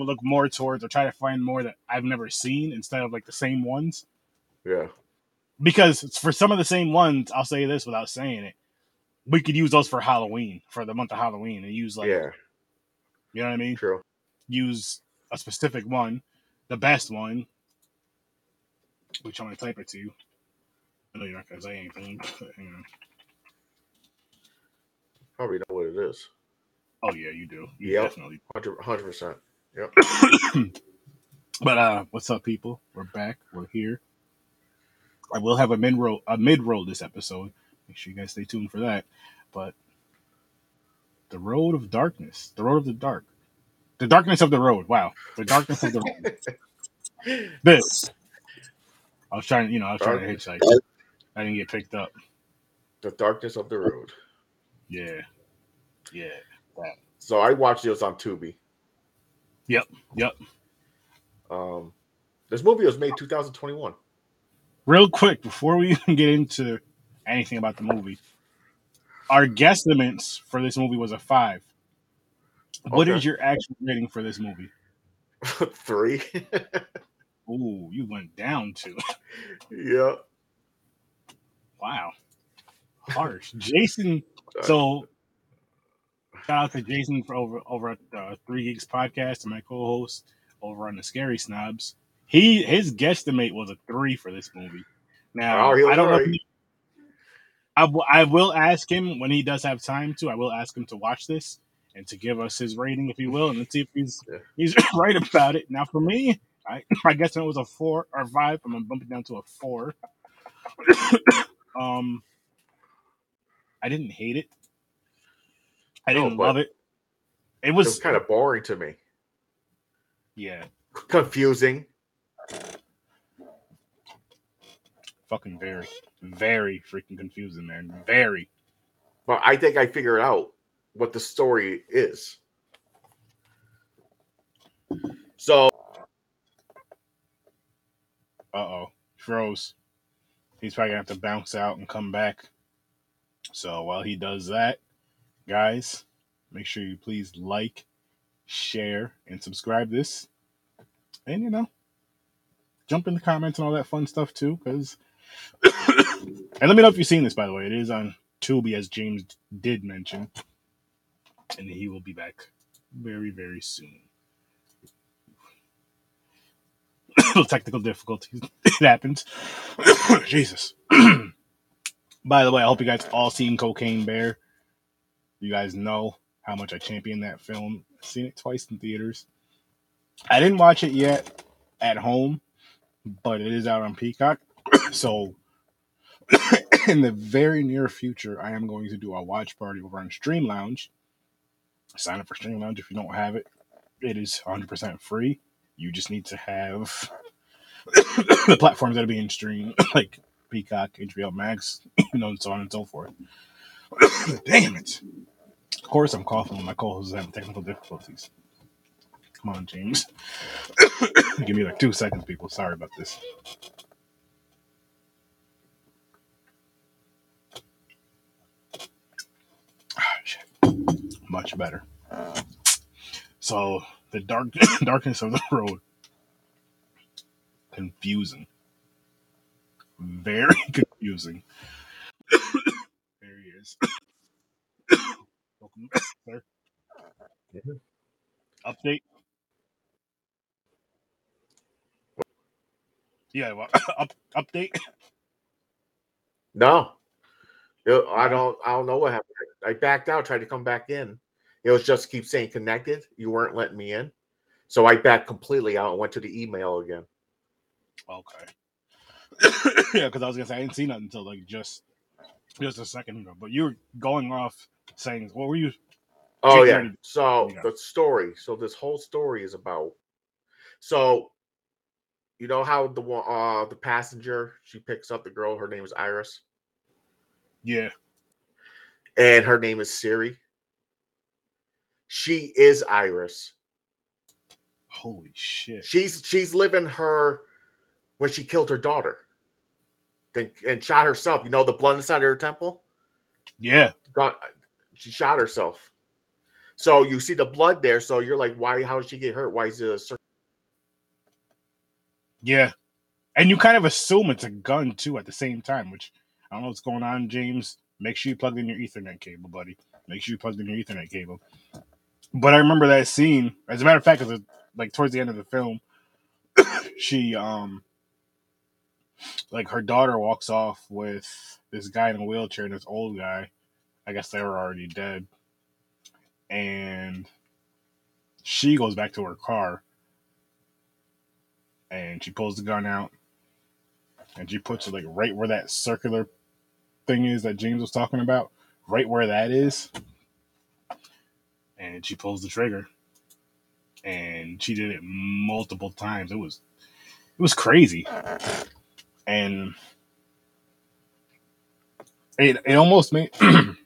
to look more towards or try to find more that I've never seen instead of like the same ones. Yeah. Because for some of the same ones, I'll say this without saying it, we could use those for Halloween for the month of Halloween and use like yeah. you know what I mean. True. Use a specific one, the best one, which I'm gonna type it to you. I know you're not gonna say anything. But, you know. Probably know what it is. Oh yeah, you do. You Yep. definitely. 100 percent. Yep. But uh, what's up, people? We're back. We're here. I will have a mid roll, a mid roll this episode. Make sure you guys stay tuned for that. But the road of darkness, the road of the dark, the darkness of the road. Wow, the darkness of the road. This. I was trying, you know, I was trying to hitchhike. I didn't get picked up. The darkness of the road. Yeah, yeah. So I watched this on Tubi. Yep. Yep. Um, this movie was made 2021. Real quick before we even get into anything about the movie, our guesstimates for this movie was a five. What is Okay. your actual rating for this movie? Three. Ooh, you went down to yeah. wow, harsh. Jason. So shout out to Jason for over over at the Three Geeks podcast and my co-host over on the Scary Snobs. He his guesstimate was a three for this movie. Now Oh, I don't know. He, I, w- I will ask him when he does have time to. I will ask him to watch this and to give us his rating, if he will, and let's see if he's Yeah. he's right about it. Now, for me, I I guess it was a four or five. I'm gonna bump it down to a four. um, I didn't hate it. I No, didn't but love it. It It was, was kind of boring to me. yeah, Confusing. fucking very, very freaking confusing, man. Very. But I think I figured out what the story is. So Uh oh, froze. He's probably gonna have to bounce out and come back. So while he does that, guys, make sure you please like, share, and subscribe this. And you know, jump in the comments and all that fun stuff too, because and let me know if you've seen this by the way. It is on Tubi as James did mention. And he will be back very, very soon. little technical difficulties. It happens. Jesus. By the way, I hope you guys all seen Cocaine Bear. You guys know how much I champion that film. I've seen it twice in theaters. I didn't watch it yet at home, but it is out on Peacock. so in the very near future, I am going to do a watch party over on Stream Lounge. Sign up for Stream Lounge if you don't have it. It is 100% free. You just need to have the platforms that are being streamed, like Peacock, HBO Max, you know, and so on and so forth. Damn it. Of course, I'm coughing when my co host is having technical difficulties. Come on, James. Give me like two seconds, people. Sorry about this. Ah. Much better. So, the dark darkness of the road confusing. Very confusing. there he is. Welcome, sir. Update. Yeah, well, up, update. no. I don't I don't know what happened. I backed out, tried to come back in. It was just keep saying connected. You weren't letting me in. So I backed completely out and went to the email again. Okay. yeah, because I was gonna say I didn't see nothing until like just just a second ago. But you were going off saying, what were you? Oh yeah. So Yeah. the story. So this whole story is about. So, you know how the one, uh, the passenger she picks up the girl. Her name is Iris, Yeah. and her name is Siri. She is Iris. Holy shit. She's she's living her when she killed her daughter, then and shot herself. You know the blood inside of her temple. Yeah. Got she shot herself. So you see the blood there. So you're like, why? How did she get hurt? Why is it a circle? Yeah. And you kind of assume it's a gun too at the same time, which I don't know what's going on, James. Make sure you plug in your Ethernet cable, buddy. Make sure you plug in your Ethernet cable. But I remember that scene. As a matter of fact, because like towards the end of the film, she um like her daughter walks off with this guy in a wheelchair and this old guy. I guess they were already dead. And she goes back to her car and she pulls the gun out and she puts it like right where that circular thing is that James was talking about, right where that is. And she pulls the trigger. And she did it multiple times. It was it was crazy. And it it almost made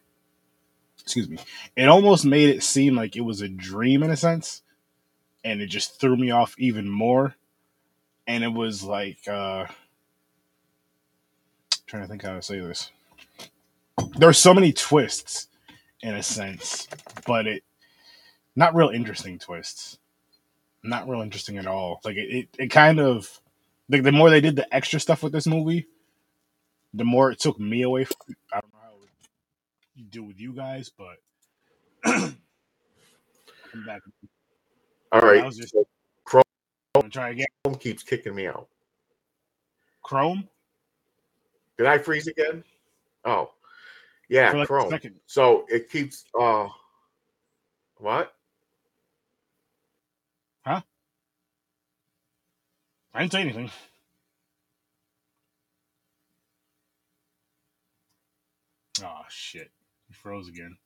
excuse me. It almost made it seem like it was a dream in a sense. And it just threw me off even more. And it was like uh trying to think how to say this. There are so many twists in a sense, but it not real interesting twists. Not real interesting at all. Like it, it, it kind of like the more they did the extra stuff with this movie, the more it took me away from. I don't do with you guys, but I'm back. All right. I was just Chrome try again. keeps kicking me out. Chrome Did I freeze again? Oh, yeah, like Chrome. So it keeps. uh What? Huh? I didn't say anything. Oh shit. Froze again.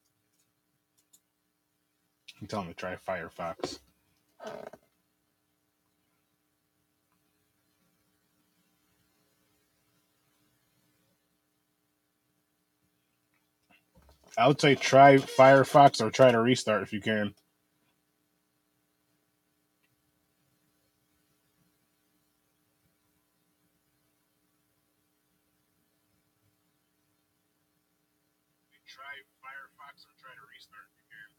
I'm telling him to try Firefox. I would say try Firefox or try to restart if you can. Try Firefox or try to restart if you can. All right,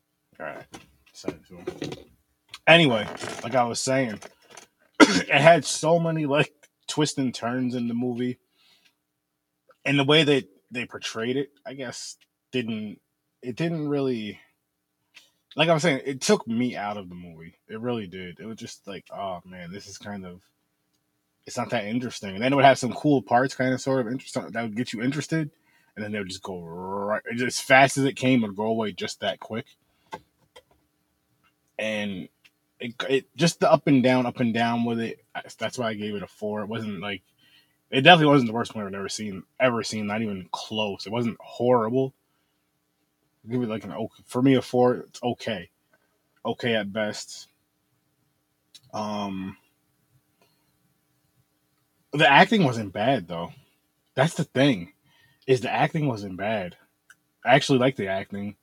send it to Anyway, like I was saying, it had so many like twists and turns in the movie, and the way that they portrayed it, I guess, didn't it didn't really like I was saying, it took me out of the movie. It really did. It was just like, oh man, this is kind of it's not that interesting. And then it would have some cool parts, kind of sort of interesting that would get you interested, and then they would just go right as fast as it came and go away just that quick. And it, it just the up and down, up and down with it. That's why I gave it a four. It wasn't like it definitely wasn't the worst one I've ever seen, ever seen. Not even close. It wasn't horrible. I'll give it like an okay for me a four. It's okay, okay at best. Um, the acting wasn't bad though. That's the thing, is the acting wasn't bad. I actually liked the acting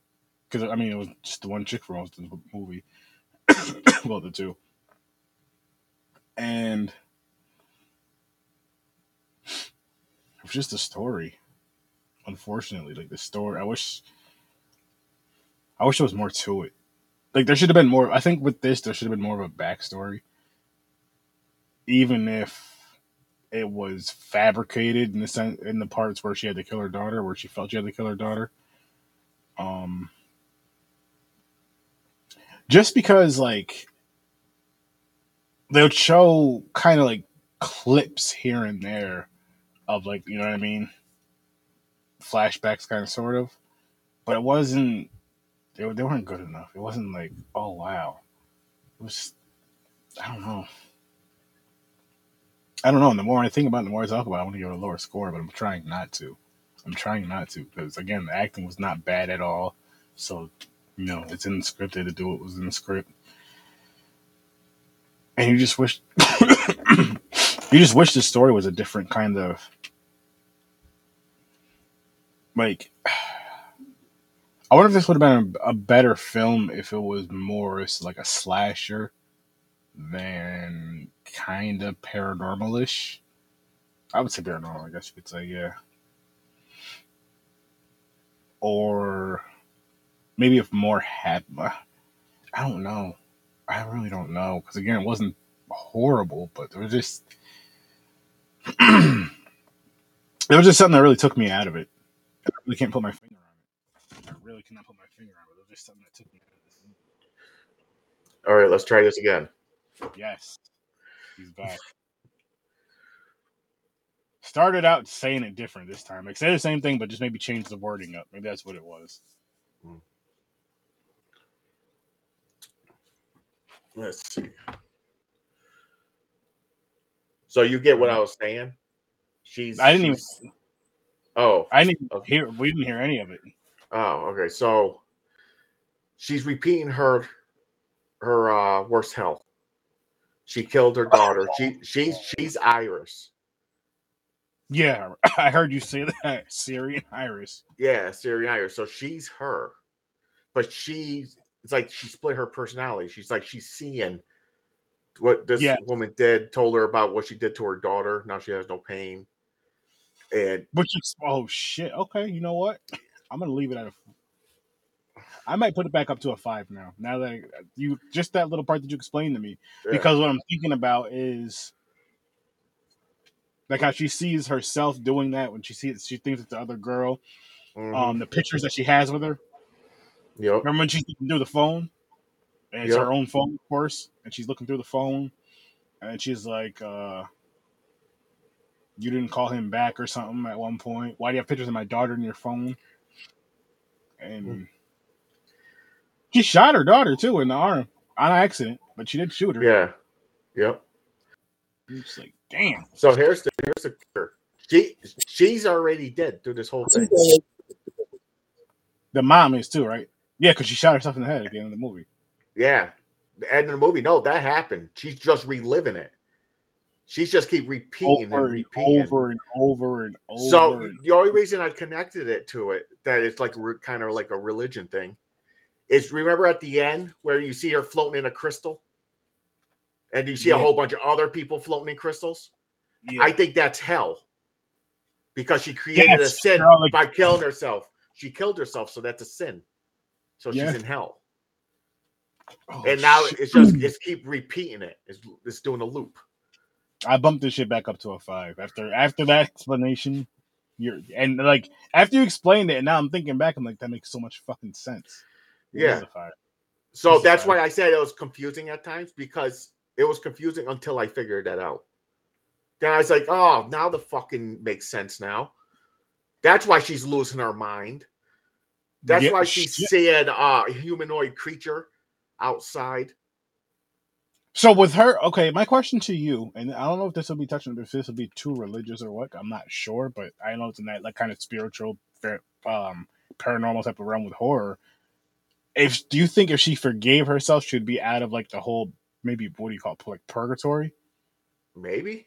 because I mean it was just the one chick for most of the movie. well, the two, and it was just a story. Unfortunately, like the story, I wish, I wish there was more to it. Like there should have been more. I think with this, there should have been more of a backstory, even if it was fabricated in the sense in the parts where she had to kill her daughter, where she felt she had to kill her daughter. Um, just because like they would show kind of like clips here and there of like you know what I mean, flashbacks, kind of sort of, but it wasn't. They, they weren't good enough. It wasn't like oh wow, it was. I don't know. I don't know. And the more I think about it, the more I talk about it, I want to give it a lower score, but I'm trying not to. I'm trying not to because again, the acting was not bad at all. So, know, it's in the script. They had to do what was in the script, and you just wish, you just wish the story was a different kind of, like. I wonder if this would have been a, a better film if it was more like a slasher than kind of paranormalish. I would say paranormal, I guess you could say, yeah. Or maybe if more had, I don't know. I really don't know because again, it wasn't horrible, but there was just there was just something that really took me out of it. I really can't put my finger on it. I really cannot put my finger on it. There was just something that took me out of this. All right, let's try this again. Yes, he's back. Started out saying it different this time. Like say the same thing, but just maybe change the wording up. Maybe that's what it was. Let's see. So you get what I was saying? She's. I didn't even. Oh, I didn't Okay. hear. We didn't hear any of it. oh, okay. So she's repeating her her uh worst hell. She killed her daughter. She she's she's Iris. Yeah, I heard you say that. Siri and Iris. Yeah, Siri and Iris. So she's her, but she's it's like she split her personality. She's like she's seeing what this Yeah. woman did, told her about what she did to her daughter. Now she has no pain, and Which is oh shit. Okay, you know what? I'm gonna leave it at a. I might put it back up to a five now. Now that you just that little part that you explained to me, yeah, because what I'm thinking about is like how she sees herself doing that when she sees she thinks it's the other girl. mhm, Um, the pictures that she has with her. Yep, Remember when she's looking through the phone? And it's Yeah. her own phone, of course. And she's looking through the phone. And she's like, uh, You didn't call him back or something at one point. Why do you have pictures of my daughter in your phone? And she shot her daughter, too, in the arm on accident. But she did shoot her. yeah, yep. It's like, damn. So here's the here's the kicker. She she's already dead through this whole thing. The mom is, too, right? Yeah, because she shot herself in the head at the end of the movie. Yeah, the end of the movie. No, that happened. She's just reliving it. She's just keep repeating Over and repeating. over and over and over. So and the only reason I connected it to it that it's like re- kind of like a religion thing is remember at the end where you see her floating in a crystal, and you see a whole bunch of other people floating in crystals. yeah. I think that's hell because she created a sin like- by killing herself. She killed herself, so that's a sin. So Yeah. she's in hell, Oh, and now shit. it's just it's keep repeating it. It's it's doing a loop. I bumped this shit back up to a five after after that explanation. You're and like after you explained it, and now I'm thinking back, I'm like, that makes so much fucking sense. Yeah. is a five. So This that's why I said it was confusing at times because it was confusing until I figured that out. Then I was like, oh, now the fucking makes sense now. That's why she's losing her mind. That's Yeah, why she's shit. seeing uh, a humanoid creature outside. So with her, okay, my question to you, and I don't know if this will be touching, if this will be too religious or what, I'm not sure, but I know it's in that like kind of spiritual, um, paranormal type of realm with horror. If do you think if she forgave herself, she'd be out of like the whole maybe what do you call it, like purgatory? Maybe.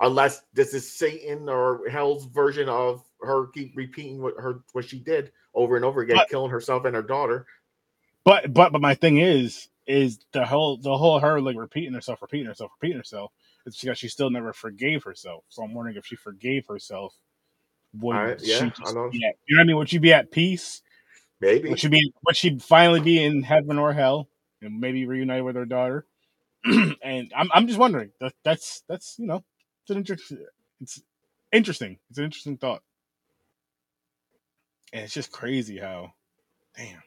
Unless this is Satan or hell's version of her keep repeating what her what she did over and over again, But- killing herself and her daughter. But but but my thing is is the whole the whole her like repeating herself, repeating herself, repeating herself. It's because she still never forgave herself. So I'm wondering if she forgave herself, would Alright, she yeah, just I know. be at, you know what I mean? Would she be at peace? Maybe. Would she be would she finally be in heaven or hell? And maybe reunited with her daughter? and I'm I'm just wondering. That that's that's you know, it's an interesting it's interesting. It's an interesting thought. And it's just crazy how damn.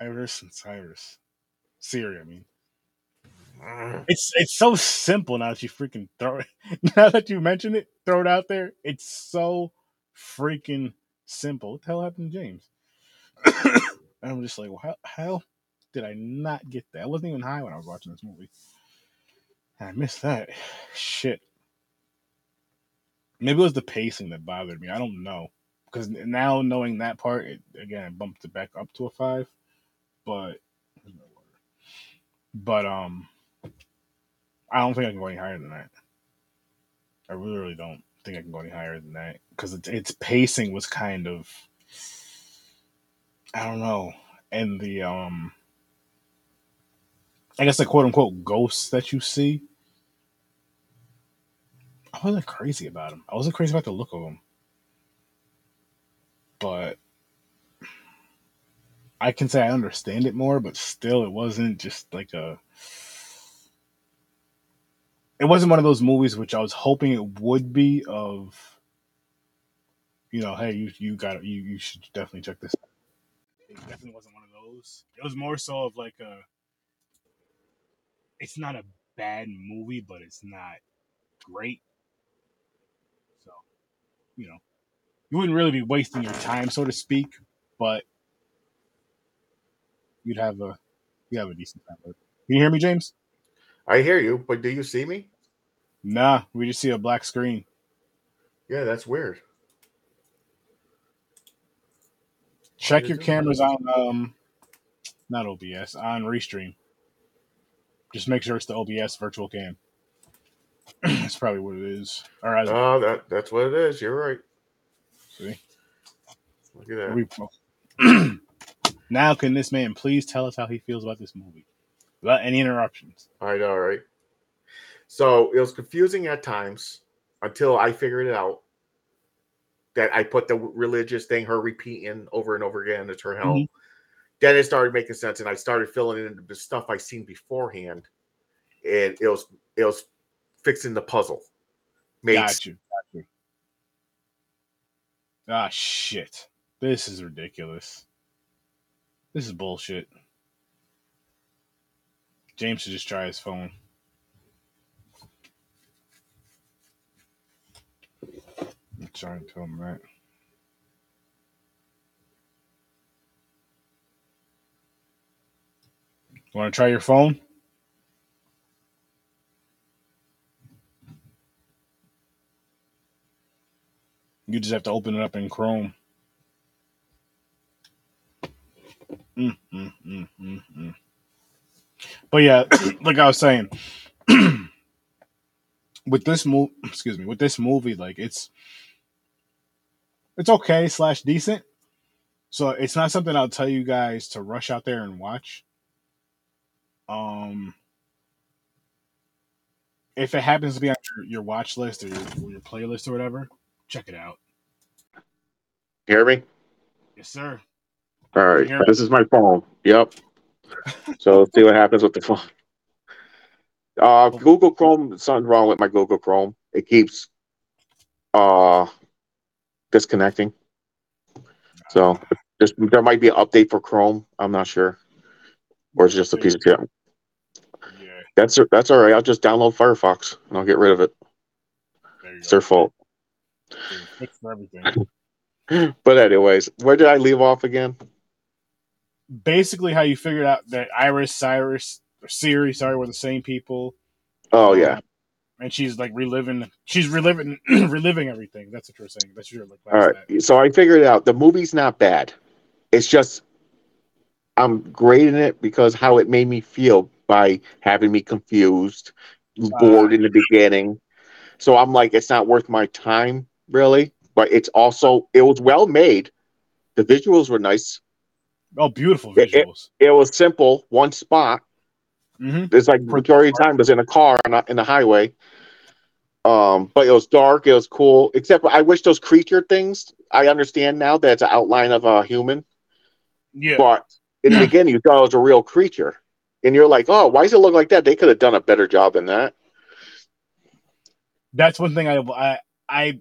Iris and Cyrus. Siri, I mean. Mm. It's it's so simple now that you freaking throw it. Now that you mention it, throw it out there. It's so freaking simple. What the hell happened to James? I'm just like, well, how, how did I not get that? I wasn't even high when I was watching this movie. And I missed that. Shit. Maybe it was the pacing that bothered me. I don't know. Because now knowing that part, it, again, it bumped it back up to a five. But, but um, I don't think I can go any higher than that. I really, really don't think I can go any higher than that because its its pacing was kind of, I don't know, and the um, I guess the quote unquote ghosts that you see. I wasn't crazy about them. I wasn't crazy about the look of them, but I can say I understand it more, but still, it wasn't just like a. It wasn't one of those movies which I was hoping it would be. Of, you know, hey, you you got you you should definitely check this. It definitely wasn't one of those. It was more so of like a. It's not a bad movie, but it's not great. So, you know, you wouldn't really be wasting your time, so to speak, but you'd have a you have a decent time. with it. Can you hear me, James? I hear you, but do you see me? Nah, we just see a black screen. Yeah, that's weird. Check your cameras on um not OBS, on Restream. Just make sure it's the OBS virtual cam. That's probably what it is. All right. Oh, that that's what it is. You're right. See. Look at that. Now can this man please tell us how he feels about this movie? Without any interruptions. I know, right? So it was confusing at times until I figured it out that I put the religious thing, her repeating over and over again, it's her hell. Mhm. Then it started making sense, and I started filling in the stuff I seen beforehand, and it was it was fixing the puzzle. Made Got you. Got you. Ah shit. This is ridiculous. This is bullshit. James should just try his phone. I'm trying to tell him that. Want to try your phone? You just have to open it up in Chrome. Mm, mm, mm, mm, mm. But yeah, like I was saying, with this movie, excuse me, with this movie, like it's it's okay slash decent. So it's not something I'll tell you guys to rush out there and watch. Um, if it happens to be on your, your watch list or your, or your playlist or whatever, check it out. hear me? Yes, sir. All right. This is my phone. Yep. So let's see what happens with the phone. Uh, Google Chrome. Something wrong with my Google Chrome. It keeps uh disconnecting. So just there might be an update for Chrome. I'm not sure, or it's just a piece of shit. Yeah, That's that's all right. I'll just download Firefox and I'll get rid of it. It's go. their fault. There's a fix everything. But anyways, where did I leave off again? Basically, how you figured out that Iris, Cyrus, or Siri, sorry, were the same people. Oh um, yeah. and she's like reliving. She's reliving, reliving everything. That's what you're saying. That's your like. All right. So I figured it out. The movie's not bad. It's just I'm grading it because how it made me feel by having me confused, uh, bored in the beginning. So I'm like, it's not worth my time, really. But it's also it was well made. The visuals were nice. Oh, beautiful It- it- visuals. It was simple, one spot. hmm It's like majority of the time was in a car on a, in the highway. Um, but it was dark. It was cool. Except I wish those creature things. I understand now that it's an outline of a human. Yeah, But in the beginning, you thought it was a real creature, and you're like, "Oh, why does it look like that?" They could have done a better job than that. that's one thing I, I, I,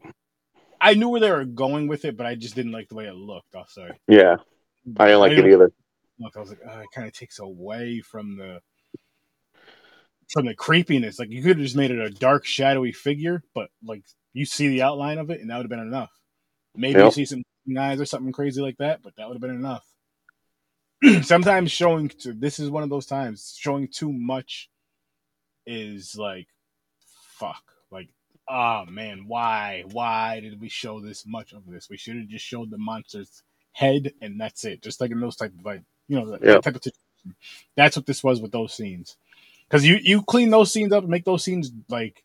I knew where they were going with it, but I just didn't like the way it looked. I'll say. Yeah, I didn't like it either. Look, I was like, oh, it kind of takes away from the from the creepiness. Like you could have just made it a dark, shadowy figure, but like you see the outline of it, and that would have been enough. Maybe you see some eyes or something crazy like that, but that would have been enough. Sometimes showing to this is one of those times showing too much is like fuck. Like, oh man, why? Why did we show this much of this? We should have just showed the monster's head and that's it. Just like in those type of like you know, Yeah. type of situation. That's what this was with those scenes. Because you you clean those scenes up and make those scenes like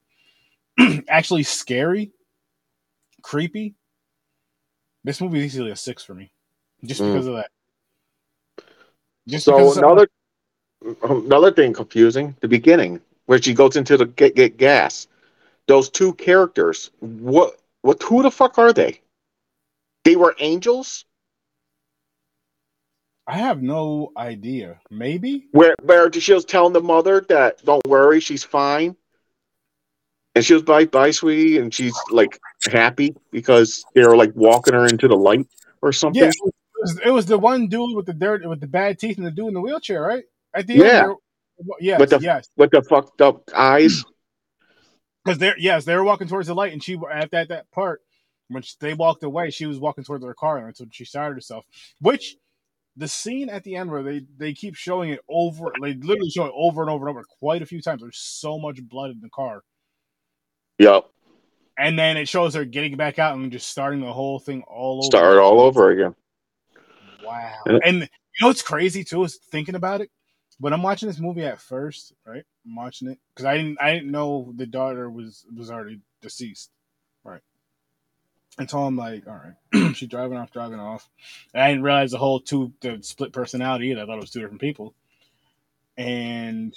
actually scary, creepy. This movie is easily a six for me, just Mm. because of that. Just So another another thing confusing: the beginning where she goes into the get, get gas. Those two characters, what what who the fuck are they? They were angels. I have no idea. Maybe. Where where she was telling the mother that don't worry, she's fine. And she was bye bye sweetie, and she's like happy because they were like walking her into the light or something. Yeah, it was, it was the one dude with the dirt with the bad teeth and the dude in the wheelchair, right? At the Yeah. end, yes, With the- yes, With the fucked up eyes. Because they're yes they were walking towards the light, and she at that that part when she- they walked away, she was walking towards her car, and that's when she started herself. Which the scene at the end where they they keep showing it over, they literally show it over and over and over quite a few times. There's so much blood in the car, Yep. and then it shows her getting back out and just starting the whole thing all over. Start all over again. Wow. And you know what's crazy too is thinking about it. When I'm watching this movie at first, right? I'm watching it because I didn't I didn't know the daughter was was already deceased, right? Until I'm like, all right, she's driving off, driving off. And I didn't realize the whole two the split personality either. I thought it was two different people, and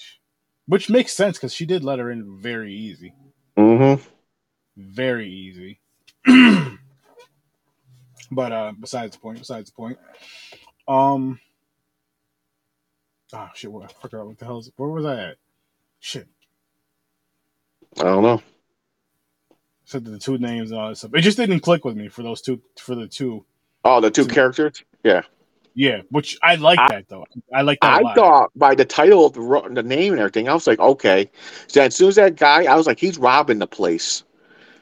which makes sense because she did let her in very easy, Mm-hmm. very easy. but uh, besides the point, besides the point, um, oh shit, what I forgot what the hell is where was I at? Shit, I don't know. said the two names and all that stuff. It just didn't click with me for those two for the two. Oh, the two characters. Yeah, Yeah, which I like I- that though. I like that. I thought by the title of the, the name and everything, I was like, okay. So as soon as that guy, I was like, he's robbing the place.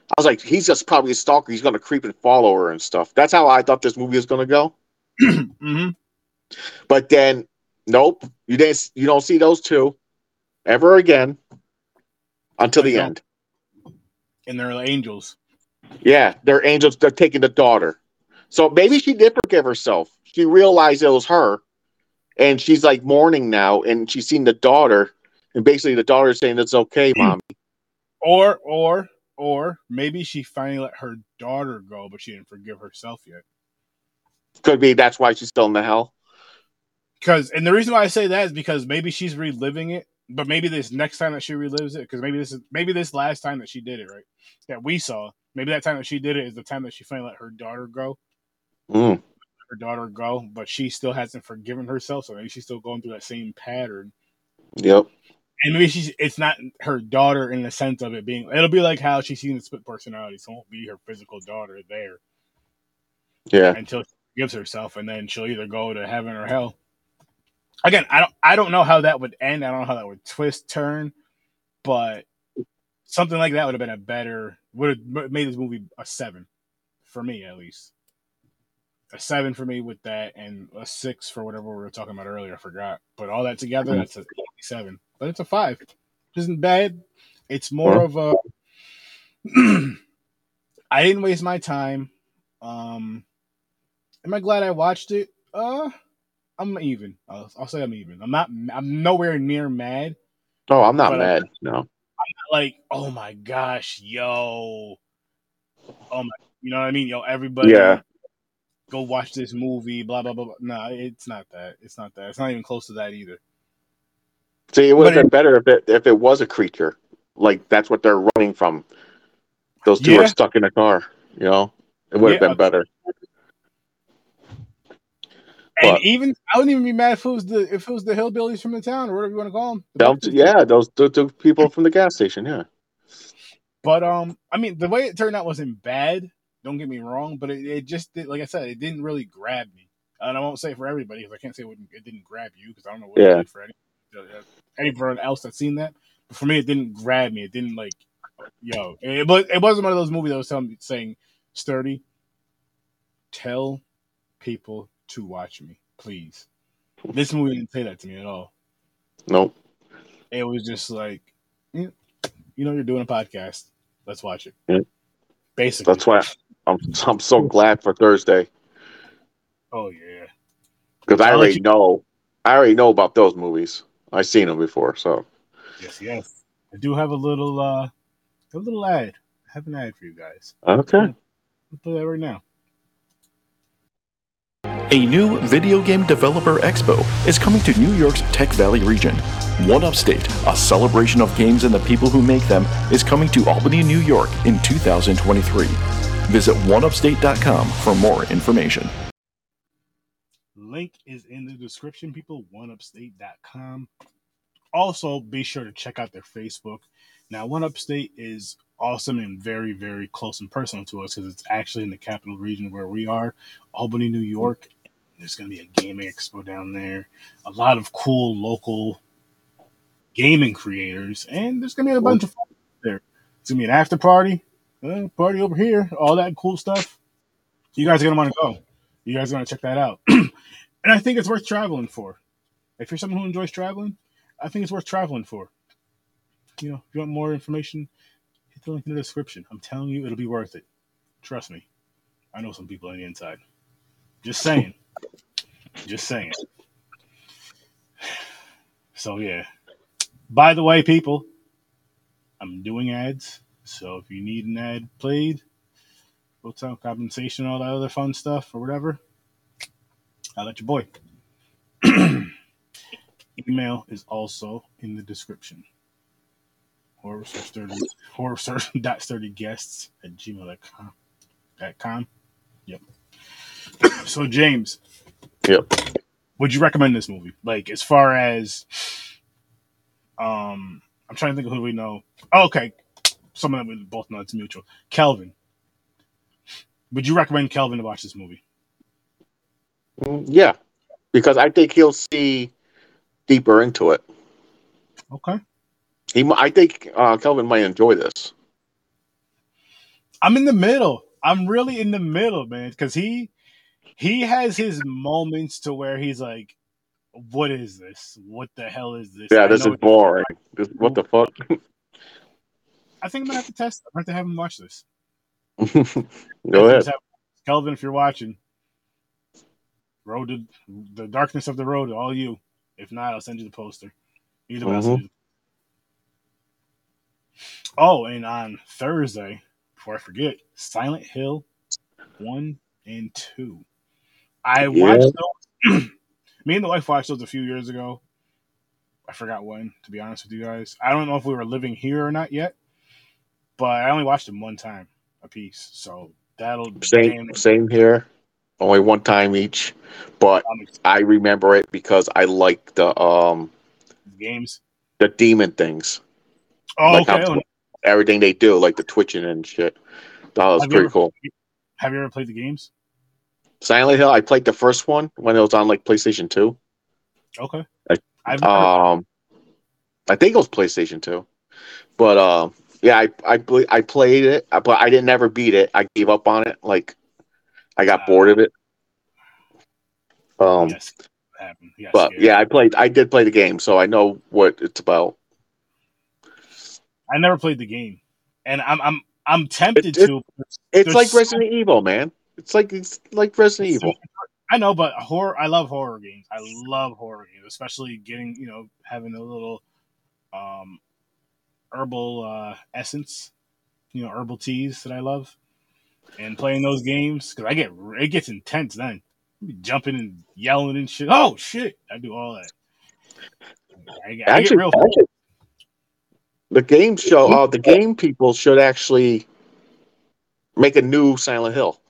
I was like, he's just probably a stalker. He's gonna creep and follow her and stuff. That's how I thought this movie was gonna go. hmm But then, nope, you didn't. You don't see those two ever again until the end. And they're angels. Yeah, they're angels. They're taking the daughter. So maybe she did forgive herself. She realized it was her, and she's like mourning now, and she's seen the daughter, and basically the daughter is saying it's okay, hmm. mommy. Or or or maybe she finally let her daughter go, but she didn't forgive herself yet. Could be that's why she's still in the hell. Because and the reason why I say that is because maybe she's reliving it, but maybe this next time that she relives it, because maybe this is maybe this last time that she did it, right? That we saw, maybe that time that she did it is the time that she finally let her daughter go, Mm. her daughter go, but she still hasn't forgiven herself, so maybe she's still going through that same pattern. Yep. And maybe she's it's not her daughter in the sense of it being it'll be like how she's seen the split personality, so it won't be her physical daughter there Yeah. until she gives herself, and then she'll either go to heaven or hell. Again, I don't I don't know how that would end. I don't know how that would twist turn, but something like that would have been a better would have made this movie a seven for me at least. A seven for me with that, and a six for whatever we were talking about earlier. I forgot, but all that together, that's a seven. But it's a five, which isn't bad. It's more of a. I didn't waste my time. Um, am I glad I watched it? Uh, I'm even. I'll, I'll say I'm even. I'm not. I'm nowhere near mad. Oh, I'm not uh, mad. No. Like, oh my gosh, yo, oh my, you know what I mean? Yo, everybody, Yeah. go watch this movie. Blah blah blah. blah. No, it's not that. It's not that. It's not even close to that either. See, it would have been better if it if it was a creature. Like that's what they're running from. Those two Yeah. are stuck in a car. You know, it would have Yeah. been better. And But- even I wouldn't even be mad if it was the if it was the hillbillies from the town or whatever you want to call them. Two- yeah, those two people from the gas station. Yeah. But um, I mean, the way it turned out wasn't bad. Don't get me wrong, but it, it just did, like I said, it didn't really grab me. And I won't say for everybody because I can't say it, wouldn't, it didn't grab you because I don't know what Yeah. it did for any, uh, anyone else that's seen that. But for me, it didn't grab me. It didn't like, yo, it, it wasn't one of those movies that was telling saying, "Sturdy, tell people to watch me, please." This movie didn't say that to me at all. Nope. It was just like, you know, you're doing a podcast. Let's watch it. Yeah. Basically, That's why I'm I'm so glad for Thursday Oh yeah. because I already you- know I already know about those movies. I've seen them before. So Yes, yes. I do have a little uh a little ad. I have an ad for you guys. okay. I'll play that right now. A new video game developer expo is coming to New York's Tech Valley region. One Upstate, a celebration of games and the people who make them, is coming to Albany, New York in 2023. Visit oneupstate.com for more information. link is in the description, people. OneUpstate.com. Also, be sure to check out their Facebook. Now, One Upstate is awesome and very, very close and personal to us because it's actually in the capital region where we are, Albany, New York. There's going to be a gaming expo down there. A lot of cool local gaming creators, and there's going to be a bunch of fun there. It's going to be an after party, uh, party over here, all that cool stuff. You guys are going to want to go. You guys are going to check that out. and I think it's worth traveling for. If you're someone who enjoys traveling, I think it's worth traveling for. You know, if you want more information, hit the link in the description. I'm telling you, it'll be worth it. Trust me. I know some people on the inside. Just saying. Just saying. So yeah. By the way, people, I'm doing ads. So if you need an ad played, hotel compensation, all that other fun stuff or whatever, I'll let your boy. Email is also in the description. Horror sturdy horror dot sturdy guests at gmail.com. At com. Yep. so James. Yep. Would you recommend this movie? Like as far as um I'm trying to think of who we know. Oh, okay. Someone that we both know it's mutual. Kelvin. Would you recommend Kelvin to watch this movie? Mm, Yeah, because I think he'll see deeper into it. Okay. He, I think uh, Kelvin might enjoy this. I'm in the middle. I'm really in the middle, man, because he he has his moments to where he's like, "What is this? What the hell is this?" Yeah, I this is boring. This, what the fuck? I think I'm gonna have to test. I'm gonna have to have him watch this. Go ahead. Kelvin. If you're watching, road to the darkness of the road, all you. If not, I'll send you the poster. Either way, I'll send Mhm. you- Oh, and on Thursday, before I forget, Silent Hill one and two. I Yeah. watched those. me and the wife watched those a few years ago. I forgot when, to be honest with you guys. I don't know if we were living here or not yet, but I only watched them one time a piece. So that'll Same, damn- same here. Only one time each, but um, I remember it because I like the um games. the demon things, Oh, Like okay. how- everything they do, like the twitching and shit. That was Have pretty ever- cool. Have you ever played the games? Silent Hill, I played the first one when it was on like PlayStation Two. Okay. I- I've never, Um, I think it was PlayStation Two, but um, yeah, I I I played it, uh, but I didn't ever beat it. I gave up on it. Like, I got Uh, bored of it. Um, yes. Yes, but yeah, I played. I did play the game, so I know what it's about. I never played the game, and I'm I'm I'm tempted It- it- to. It's like so- Resident Evil, man. It's like it's like Resident Evil. I know, but horror. I love horror games. I love horror games, especially getting you know having a little um herbal uh, essence, you know, herbal teas that I love, and playing those games because I get it gets intense then. Jumping and yelling and shit. Oh shit! I do all that. I, I get Actually, real. actually, the game show. Uh, the game people should actually make a new Silent Hill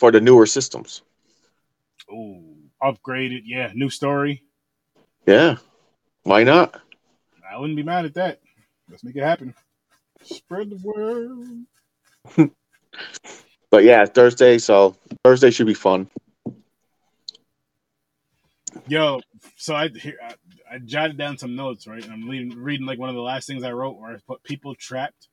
for the newer systems. Ooh, upgraded. Yeah, new story. Yeah, why not? I wouldn't be mad at that. Let's make it happen. Spread the word. But yeah, Thursday. So Thursday should be fun. Yo, so I here I, I jotted down some notes, right? And I'm reading, reading like one of the last things I wrote where I put people trapped.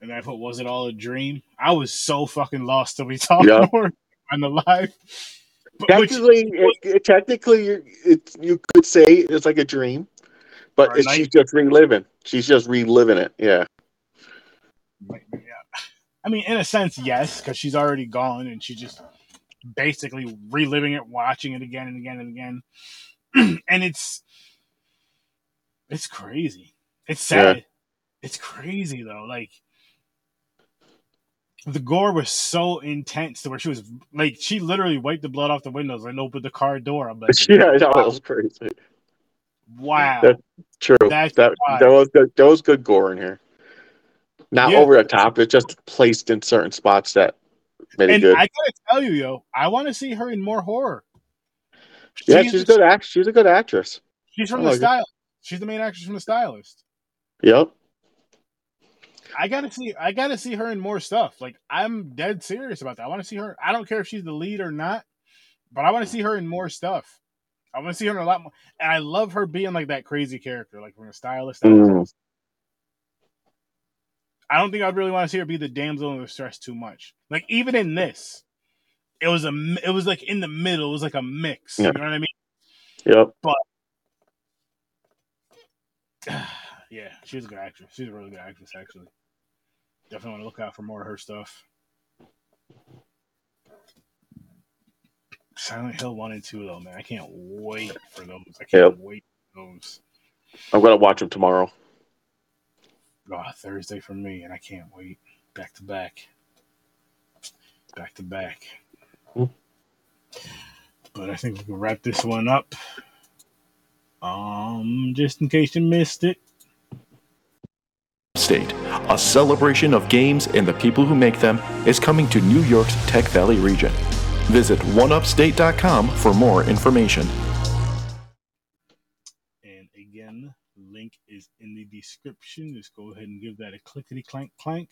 And I put was it all a dream? I was so fucking lost till we talked Yeah. more on the live. But which, Technically, it, it- technically, you- it, you could say it's like a dream, but it's, she's just reliving. She's just reliving it. Yeah. yeah. I mean, in a sense, yes, because she's already gone and she's just basically reliving it, watching it again and again and again. and it's it's crazy. It's sad. It's crazy though. Like the gore was so intense to where she was like she literally wiped the blood off the windows and opened the car door. I'm like, Yeah, that was crazy. wow. That- True. That's that wild. that was good. That was good gore in here. Not Yeah. over the top. It's just placed in certain spots that made it and good. I gotta tell you, yo, I want to see her in more horror. Yeah, she's a good act. She's a good actress. She's from I the like style. She's the main actress from the stylist. Yep. I gotta see. I gotta see her in more stuff. Like I'm dead serious about that. I want to see her. I don't care if she's the lead or not, but I want to see her in more stuff. I want to see her in a lot more. And I love her being like that crazy character, like from a stylist. Mm. I don't think I'd really want to see her be the damsel in distress too much. Like even in this, it was a. It was like in the middle. It was like a mix. Yeah. You know what I mean? Yep. But yeah, she's a good actress. She's a really good actress, actually. Definitely want to look out for more of her stuff. Silent Hill one and two, though, man. I can't wait for those. I can't Yep. wait for those. I'm gonna watch them tomorrow. Oh, Thursday for me, and I can't wait. Back to back. Back to back. Hmm. But I think we can wrap this one up. Um, just in case you missed it. State, a celebration of games and the people who make them, is coming to New York's Tech Valley region. Visit 1upstate.com for more information. And again, link is in the description. Just go ahead and give that a clickety clank clank.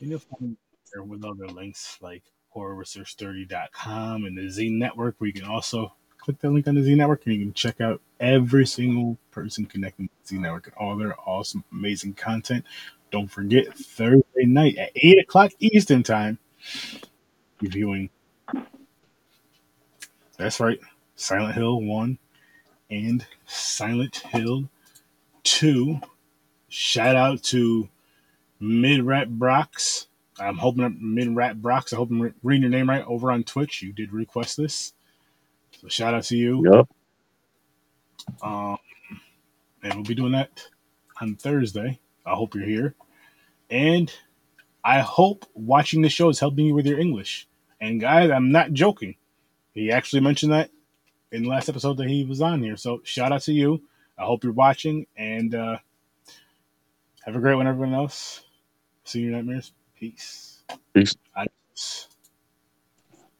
And you'll find there with other links like horrorwithsirsturdy.com and the Z Network, where you can also click that link on the Z Network and you can check out every single person connecting to the Z Network and all their awesome, amazing content. Don't forget Thursday night at 8 o'clock Eastern Time, reviewing. That's right, Silent Hill 1 and Silent Hill 2. Shout out to Mid Rat Brox. I'm hoping Mid Rat Brox, I hope I'm re- reading your name right over on Twitch. You did request this. So shout out to you. Yep. Um, and we'll be doing that on Thursday. I hope you're here. And I hope watching the show is helping you with your English. And guys, I'm not joking. He actually mentioned that in the last episode that he was on here. So shout out to you. I hope you're watching and uh, have a great one, everyone else. See you nightmares. Peace. Peace. Adios.